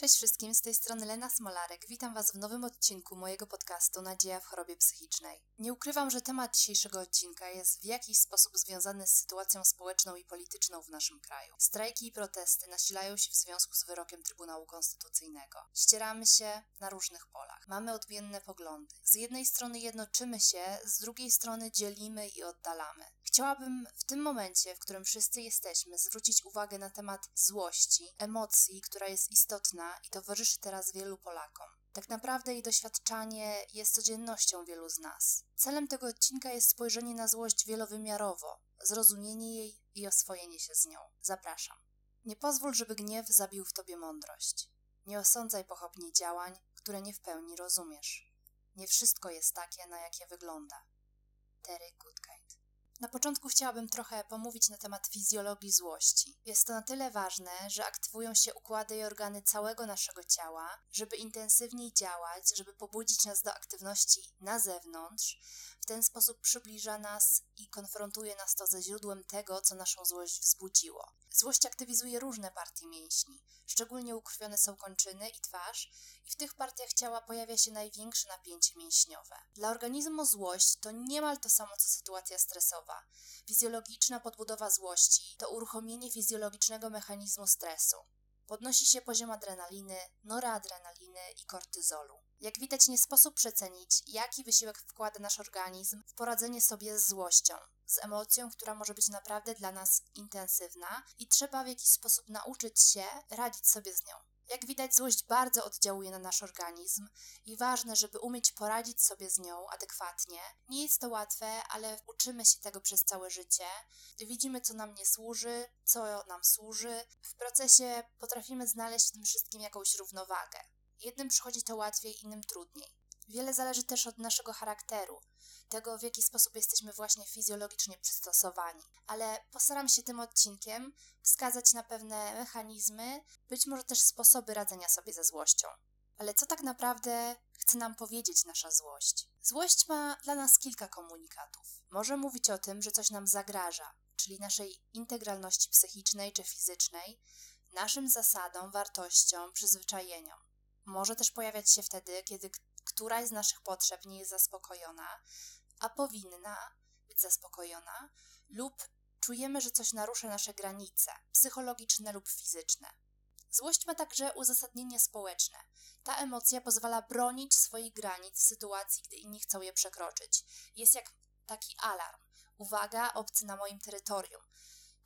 Cześć wszystkim, z tej strony Lena Smolarek. Witam Was w nowym odcinku mojego podcastu Nadzieja w chorobie psychicznej. Nie ukrywam, że temat dzisiejszego odcinka jest w jakiś sposób związany z sytuacją społeczną i polityczną w naszym kraju. Strajki i protesty nasilają się w związku z wyrokiem Trybunału Konstytucyjnego. Ścieramy się na różnych polach. Mamy odmienne poglądy. Z jednej strony jednoczymy się, z drugiej strony dzielimy i oddalamy. Chciałabym w tym momencie, w którym wszyscy jesteśmy, zwrócić uwagę na temat złości, emocji, która jest istotna i towarzyszy teraz wielu Polakom. Tak naprawdę jej doświadczanie jest codziennością wielu z nas. Celem tego odcinka jest spojrzenie na złość wielowymiarowo, zrozumienie jej i oswojenie się z nią. Zapraszam. Nie pozwól, żeby gniew zabił w tobie mądrość. Nie osądzaj pochopnie działań, które nie w pełni rozumiesz. Nie wszystko jest takie, na jakie wygląda. Terry Goodkind na początku chciałabym trochę pomówić na temat fizjologii złości. Jest to na tyle ważne, że aktywują się układy i organy całego naszego ciała, żeby intensywniej działać, żeby pobudzić nas do aktywności na zewnątrz. W ten sposób przybliża nas i konfrontuje nas to ze źródłem tego, co naszą złość wzbudziło. Złość aktywizuje różne partie mięśni, szczególnie ukrwione są kończyny i twarz, i w tych partiach ciała pojawia się największe napięcie mięśniowe. Dla organizmu złość to niemal to samo co sytuacja stresowa. Fizjologiczna podbudowa złości to uruchomienie fizjologicznego mechanizmu stresu. Podnosi się poziom adrenaliny, noradrenaliny i kortyzolu. Jak widać, nie sposób przecenić, jaki wysiłek wkłada nasz organizm w poradzenie sobie z złością, z emocją, która może być naprawdę dla nas intensywna i trzeba w jakiś sposób nauczyć się radzić sobie z nią. Jak widać, złość bardzo oddziałuje na nasz organizm i ważne, żeby umieć poradzić sobie z nią adekwatnie. Nie jest to łatwe, ale uczymy się tego przez całe życie. Widzimy, co nam nie służy, co nam służy. W procesie potrafimy znaleźć w tym wszystkim jakąś równowagę. Jednym przychodzi to łatwiej, innym trudniej. Wiele zależy też od naszego charakteru, tego w jaki sposób jesteśmy właśnie fizjologicznie przystosowani. Ale postaram się tym odcinkiem wskazać na pewne mechanizmy, być może też sposoby radzenia sobie ze złością. Ale co tak naprawdę chce nam powiedzieć nasza złość? Złość ma dla nas kilka komunikatów. Może mówić o tym, że coś nam zagraża, czyli naszej integralności psychicznej czy fizycznej, naszym zasadom, wartościom, przyzwyczajeniom. Może też pojawiać się wtedy, kiedy któraś z naszych potrzeb nie jest zaspokojona, a powinna być zaspokojona, lub czujemy, że coś narusza nasze granice psychologiczne lub fizyczne. Złość ma także uzasadnienie społeczne. Ta emocja pozwala bronić swoich granic w sytuacji, gdy inni chcą je przekroczyć. Jest jak taki alarm. Uwaga, obcy na moim terytorium.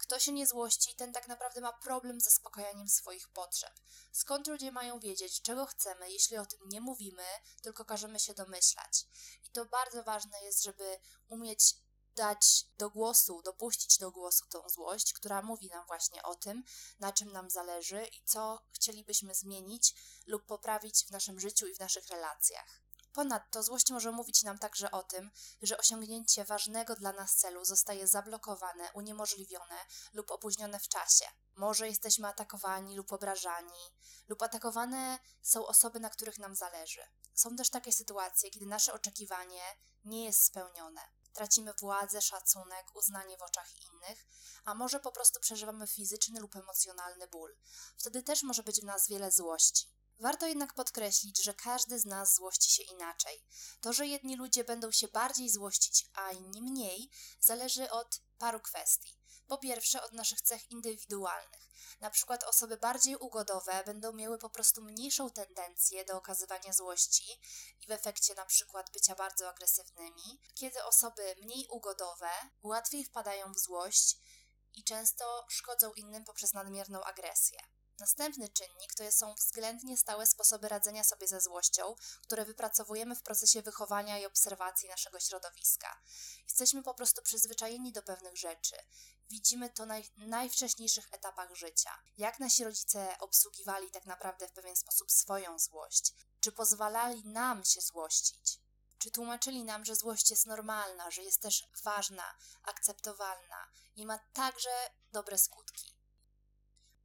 Kto się nie złości, ten tak naprawdę ma problem z zaspokajaniem swoich potrzeb. Skąd ludzie mają wiedzieć, czego chcemy, jeśli o tym nie mówimy, tylko każemy się domyślać? I to bardzo ważne jest, żeby umieć dać do głosu, dopuścić do głosu tą złość, która mówi nam właśnie o tym, na czym nam zależy i co chcielibyśmy zmienić lub poprawić w naszym życiu i w naszych relacjach. Ponadto złość może mówić nam także o tym, że osiągnięcie ważnego dla nas celu zostaje zablokowane, uniemożliwione lub opóźnione w czasie. Może jesteśmy atakowani lub obrażani, lub atakowane są osoby, na których nam zależy. Są też takie sytuacje, kiedy nasze oczekiwanie nie jest spełnione. Tracimy władzę, szacunek, uznanie w oczach innych, a może po prostu przeżywamy fizyczny lub emocjonalny ból. Wtedy też może być w nas wiele złości. Warto jednak podkreślić, że każdy z nas złości się inaczej. To, że jedni ludzie będą się bardziej złościć, a inni mniej, zależy od paru kwestii. Po pierwsze, od naszych cech indywidualnych. Na przykład osoby bardziej ugodowe będą miały po prostu mniejszą tendencję do okazywania złości i w efekcie na przykład bycia bardzo agresywnymi, kiedy osoby mniej ugodowe łatwiej wpadają w złość i często szkodzą innym poprzez nadmierną agresję. Następny czynnik to są względnie stałe sposoby radzenia sobie ze złością, które wypracowujemy w procesie wychowania i obserwacji naszego środowiska. Jesteśmy po prostu przyzwyczajeni do pewnych rzeczy. Widzimy to na najwcześniejszych etapach życia. Jak nasi rodzice obsługiwali tak naprawdę w pewien sposób swoją złość? Czy pozwalali nam się złościć? Czy tłumaczyli nam, że złość jest normalna, że jest też ważna, akceptowalna i ma także dobre skutki?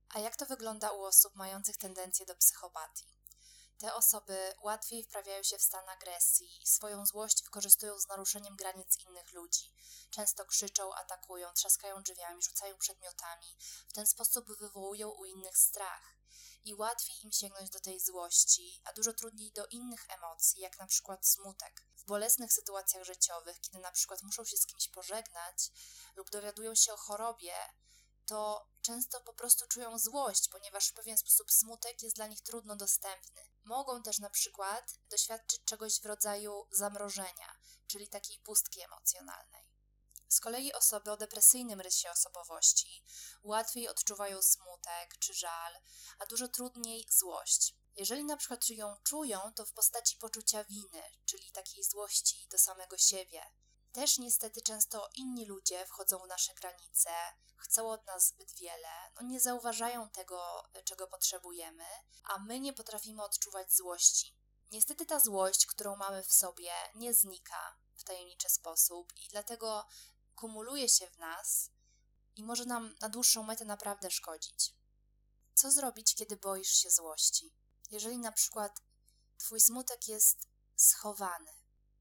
A jak to wygląda u osób mających tendencję do psychopatii? Te osoby łatwiej wprawiają się w stan agresji swoją złość wykorzystują z naruszeniem granic innych ludzi. Często krzyczą, atakują, trzaskają drzwiami, rzucają przedmiotami. W ten sposób wywołują u innych strach. I łatwiej im sięgnąć do tej złości, a dużo trudniej do innych emocji, jak na przykład smutek. W bolesnych sytuacjach życiowych, kiedy na przykład muszą się z kimś pożegnać lub dowiadują się o chorobie, to często po prostu czują złość, ponieważ w pewien sposób smutek jest dla nich trudno dostępny. Mogą też na przykład doświadczyć czegoś w rodzaju zamrożenia, czyli takiej pustki emocjonalnej. Z kolei osoby o depresyjnym rysie osobowości łatwiej odczuwają smutek czy żal, a dużo trudniej złość. Jeżeli na przykład ją czują, to w postaci poczucia winy, czyli takiej złości do samego siebie. Też niestety często inni ludzie wchodzą w nasze granice, chcą od nas zbyt wiele, no nie zauważają tego, czego potrzebujemy, a my nie potrafimy odczuwać złości. Niestety ta złość, którą mamy w sobie, nie znika w tajemniczy sposób i dlatego kumuluje się w nas i może nam na dłuższą metę naprawdę szkodzić. Co zrobić, kiedy boisz się złości? Jeżeli na przykład Twój smutek jest schowany,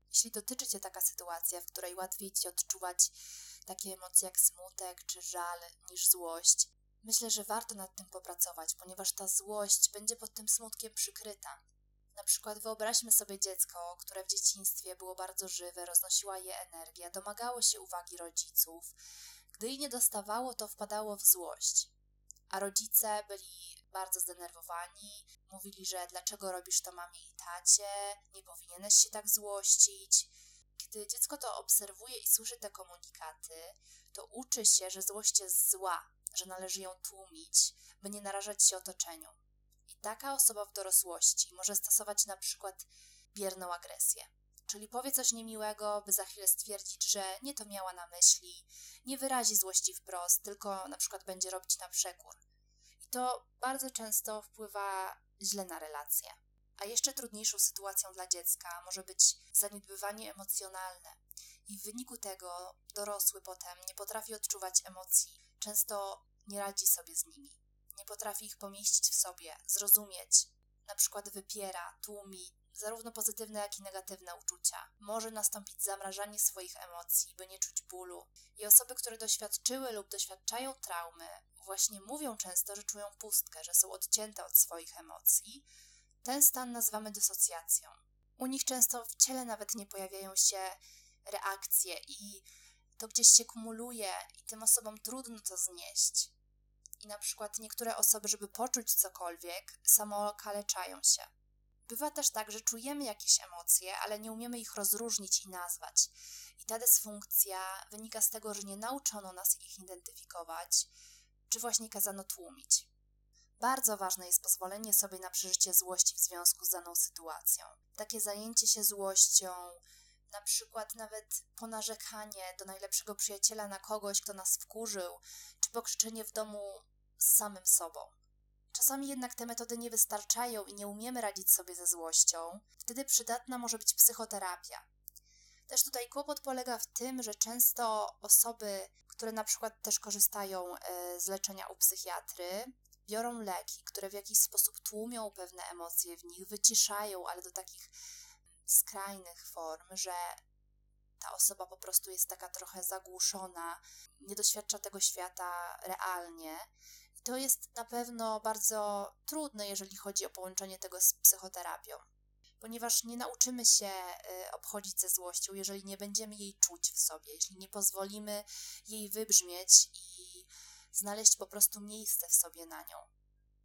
jeśli dotyczy Cię taka sytuacja, w której łatwiej Ci odczuwać takie emocje jak smutek czy żal niż złość, myślę, że warto nad tym popracować, ponieważ ta złość będzie pod tym smutkiem przykryta. Na przykład wyobraźmy sobie dziecko, które w dzieciństwie było bardzo żywe, roznosiła je energia, domagało się uwagi rodziców. Gdy jej nie dostawało, to wpadało w złość. A rodzice byli bardzo zdenerwowani, mówili, że dlaczego robisz to mamie i tacie, nie powinieneś się tak złościć. Kiedy dziecko to obserwuje i słyszy te komunikaty, to uczy się, że złość jest zła, że należy ją tłumić, by nie narażać się otoczeniu. Taka osoba w dorosłości może stosować na przykład bierną agresję. Czyli powie coś niemiłego, by za chwilę stwierdzić, że nie to miała na myśli, nie wyrazi złości wprost, tylko na przykład będzie robić na przekór. I to bardzo często wpływa źle na relacje. A jeszcze trudniejszą sytuacją dla dziecka może być zaniedbywanie emocjonalne. I w wyniku tego dorosły potem nie potrafi odczuwać emocji, często nie radzi sobie z nimi, nie potrafi ich pomieścić w sobie, zrozumieć, na przykład wypiera, tłumi zarówno pozytywne, jak i negatywne uczucia. Może nastąpić zamrażanie swoich emocji, by nie czuć bólu. I osoby, które doświadczyły lub doświadczają traumy, właśnie mówią często, że czują pustkę, że są odcięte od swoich emocji. Ten stan nazywamy dysocjacją. U nich często w ciele nawet nie pojawiają się reakcje i to gdzieś się kumuluje i tym osobom trudno to znieść. I na przykład niektóre osoby, żeby poczuć cokolwiek, samokaleczają się. Bywa też tak, że czujemy jakieś emocje, ale nie umiemy ich rozróżnić i nazwać. I ta dysfunkcja wynika z tego, że nie nauczono nas ich identyfikować, czy właśnie kazano tłumić. Bardzo ważne jest pozwolenie sobie na przeżycie złości w związku z daną sytuacją. Takie zajęcie się złością, na przykład nawet ponarzekanie do najlepszego przyjaciela na kogoś, kto nas wkurzył, czy pokrzyczenie w domu z samym sobą. Czasami jednak te metody nie wystarczają i nie umiemy radzić sobie ze złością. Wtedy przydatna może być psychoterapia. Też tutaj kłopot polega w tym, że często osoby, które na przykład też korzystają e, z leczenia u psychiatry, biorą leki, które w jakiś sposób tłumią pewne emocje w nich, wyciszają, ale do takich skrajnych form, że ta osoba po prostu jest taka trochę zagłuszona, nie doświadcza tego świata realnie to jest na pewno bardzo trudne, jeżeli chodzi o połączenie tego z psychoterapią, ponieważ nie nauczymy się y, obchodzić ze złością, jeżeli nie będziemy jej czuć w sobie, jeśli nie pozwolimy jej wybrzmieć i znaleźć po prostu miejsce w sobie na nią.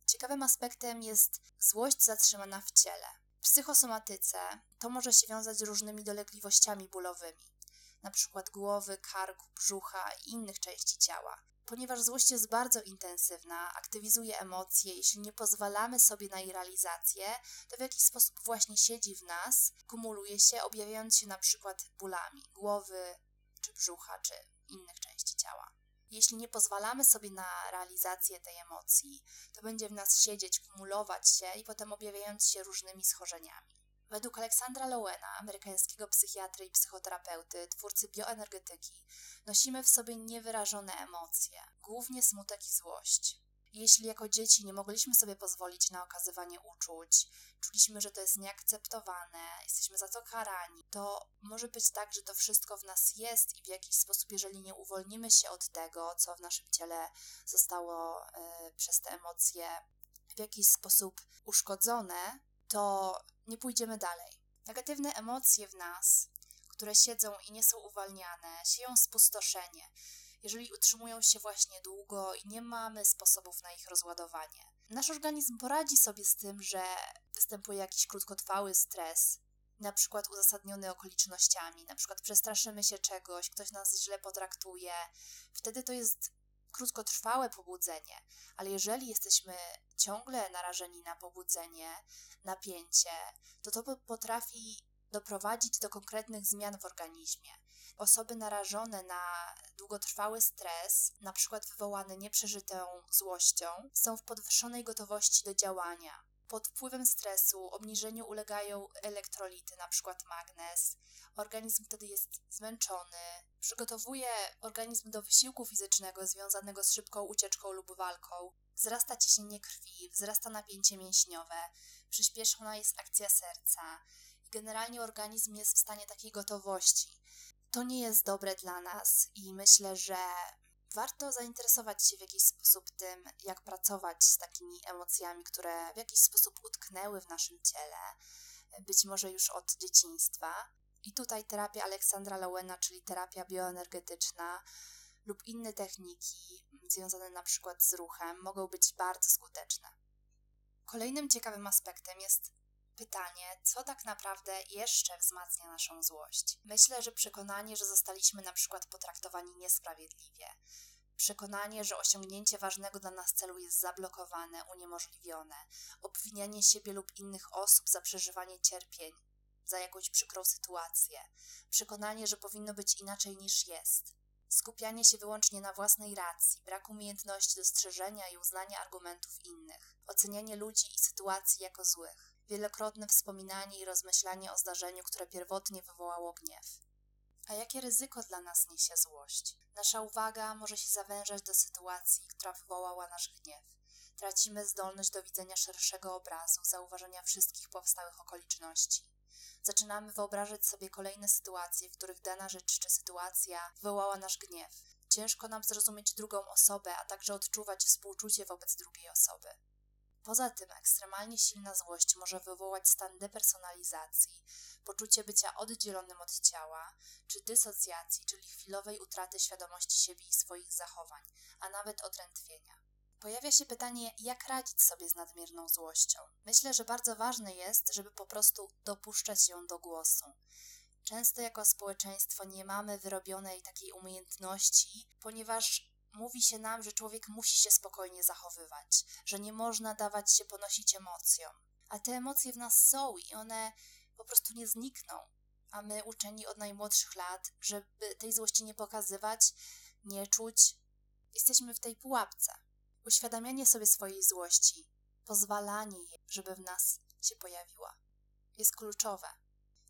Ciekawym aspektem jest złość zatrzymana w ciele. W psychosomatyce to może się wiązać z różnymi dolegliwościami bólowymi, przykład głowy, karku, brzucha i innych części ciała ponieważ złość jest bardzo intensywna, aktywizuje emocje, jeśli nie pozwalamy sobie na jej realizację, to w jakiś sposób właśnie siedzi w nas, kumuluje się, objawiając się przykład bólami głowy, czy brzucha, czy innych części ciała. Jeśli nie pozwalamy sobie na realizację tej emocji, to będzie w nas siedzieć, kumulować się i potem objawiając się różnymi schorzeniami. Według Aleksandra Lowena, amerykańskiego psychiatry i psychoterapeuty, twórcy bioenergetyki, nosimy w sobie niewyrażone emocje, głównie smutek i złość. Jeśli jako dzieci nie mogliśmy sobie pozwolić na okazywanie uczuć, czuliśmy, że to jest nieakceptowane, jesteśmy za to karani, to może być tak, że to wszystko w nas jest i w jakiś sposób, jeżeli nie uwolnimy się od tego, co w naszym ciele zostało y, przez te emocje w jakiś sposób uszkodzone, to nie pójdziemy dalej. Negatywne emocje w nas, które siedzą i nie są uwalniane, sieją spustoszenie, jeżeli utrzymują się właśnie długo i nie mamy sposobów na ich rozładowanie. Nasz organizm poradzi sobie z tym, że występuje jakiś krótkotrwały stres, na przykład uzasadniony okolicznościami, na przykład przestraszymy się czegoś, ktoś nas źle potraktuje, wtedy to jest krótkotrwałe pobudzenie, ale jeżeli jesteśmy ciągle narażeni na pobudzenie, napięcie, to to potrafi doprowadzić do konkretnych zmian w organizmie. Osoby narażone na długotrwały stres, na przykład wywołany nieprzeżytą złością, są w podwyższonej gotowości do działania. Pod wpływem stresu obniżeniu ulegają elektrolity, np. magnez. Organizm wtedy jest zmęczony, przygotowuje organizm do wysiłku fizycznego związanego z szybką ucieczką lub walką. Wzrasta ciśnienie krwi, wzrasta napięcie mięśniowe, przyspieszona jest akcja serca. Generalnie organizm jest w stanie takiej gotowości. To nie jest dobre dla nas i myślę, że warto zainteresować się w jakiś sposób tym, jak pracować z takimi emocjami, które w jakiś sposób utknęły w naszym ciele, być może już od dzieciństwa. I tutaj terapia Aleksandra Lowena, czyli terapia bioenergetyczna lub inne techniki związane na przykład z ruchem mogą być bardzo skuteczne. Kolejnym ciekawym aspektem jest pytanie, co tak naprawdę jeszcze wzmacnia naszą złość. Myślę, że przekonanie, że zostaliśmy na przykład potraktowani niesprawiedliwie, przekonanie, że osiągnięcie ważnego dla nas celu jest zablokowane, uniemożliwione, obwinianie siebie lub innych osób za przeżywanie cierpień, za jakąś przykrą sytuację, przekonanie, że powinno być inaczej niż jest, skupianie się wyłącznie na własnej racji, brak umiejętności dostrzeżenia i uznania argumentów innych, ocenianie ludzi i sytuacji jako złych, wielokrotne wspominanie i rozmyślanie o zdarzeniu, które pierwotnie wywołało gniew. A jakie ryzyko dla nas niesie złość? Nasza uwaga może się zawężać do sytuacji, która wywołała nasz gniew. Tracimy zdolność do widzenia szerszego obrazu, zauważenia wszystkich powstałych okoliczności. Zaczynamy wyobrażać sobie kolejne sytuacje, w których dana rzecz czy sytuacja wywołała nasz gniew. Ciężko nam zrozumieć drugą osobę, a także odczuwać współczucie wobec drugiej osoby. Poza tym ekstremalnie silna złość może wywołać stan depersonalizacji, poczucie bycia oddzielonym od ciała, czy dysocjacji, czyli chwilowej utraty świadomości siebie i swoich zachowań, a nawet odrętwienia. Pojawia się pytanie, jak radzić sobie z nadmierną złością. Myślę, że bardzo ważne jest, żeby po prostu dopuszczać ją do głosu. Często jako społeczeństwo nie mamy wyrobionej takiej umiejętności, ponieważ mówi się nam, że człowiek musi się spokojnie zachowywać, że nie można dawać się ponosić emocjom. A te emocje w nas są i one po prostu nie znikną. A my, uczeni od najmłodszych lat, żeby tej złości nie pokazywać, nie czuć, jesteśmy w tej pułapce. Uświadamianie sobie swojej złości, pozwalanie jej, żeby w nas się pojawiła, jest kluczowe.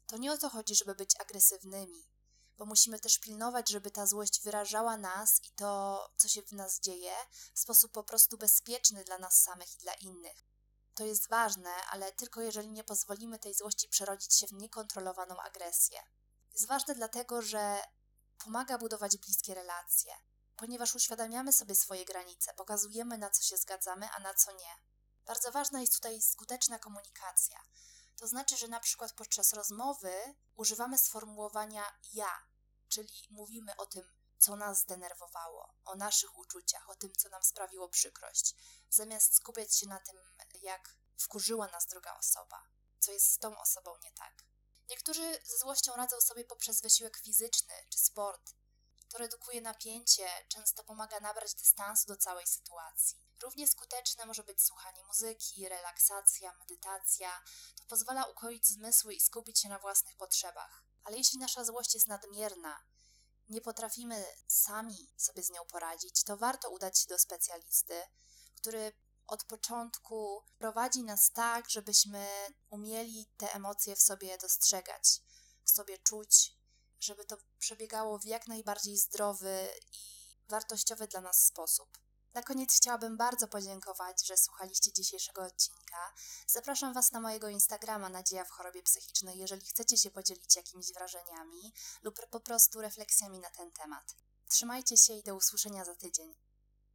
To nie o to chodzi, żeby być agresywnymi, bo musimy też pilnować, żeby ta złość wyrażała nas i to, co się w nas dzieje, w sposób po prostu bezpieczny dla nas samych i dla innych. To jest ważne, ale tylko jeżeli nie pozwolimy tej złości przerodzić się w niekontrolowaną agresję. Jest ważne dlatego, że pomaga budować bliskie relacje, ponieważ uświadamiamy sobie swoje granice, pokazujemy na co się zgadzamy, a na co nie. Bardzo ważna jest tutaj skuteczna komunikacja. To znaczy, że na przykład podczas rozmowy używamy sformułowania ja, czyli mówimy o tym, co nas zdenerwowało, o naszych uczuciach, o tym, co nam sprawiło przykrość, zamiast skupiać się na tym, jak wkurzyła nas druga osoba, co jest z tą osobą nie tak. Niektórzy ze złością radzą sobie poprzez wysiłek fizyczny czy sport. To redukuje napięcie, często pomaga nabrać dystansu do całej sytuacji. Równie skuteczne może być słuchanie muzyki, relaksacja, medytacja. To pozwala ukoić zmysły i skupić się na własnych potrzebach. Ale jeśli nasza złość jest nadmierna, nie potrafimy sami sobie z nią poradzić, to warto udać się do specjalisty, który od początku prowadzi nas tak, żebyśmy umieli te emocje w sobie dostrzegać, w sobie czuć, żeby to przebiegało w jak najbardziej zdrowy i wartościowy dla nas sposób. Na koniec chciałabym bardzo podziękować, że słuchaliście dzisiejszego odcinka. Zapraszam Was na mojego Instagrama Nadzieja w chorobie psychicznej, jeżeli chcecie się podzielić jakimiś wrażeniami lub po prostu refleksjami na ten temat. Trzymajcie się i do usłyszenia za tydzień.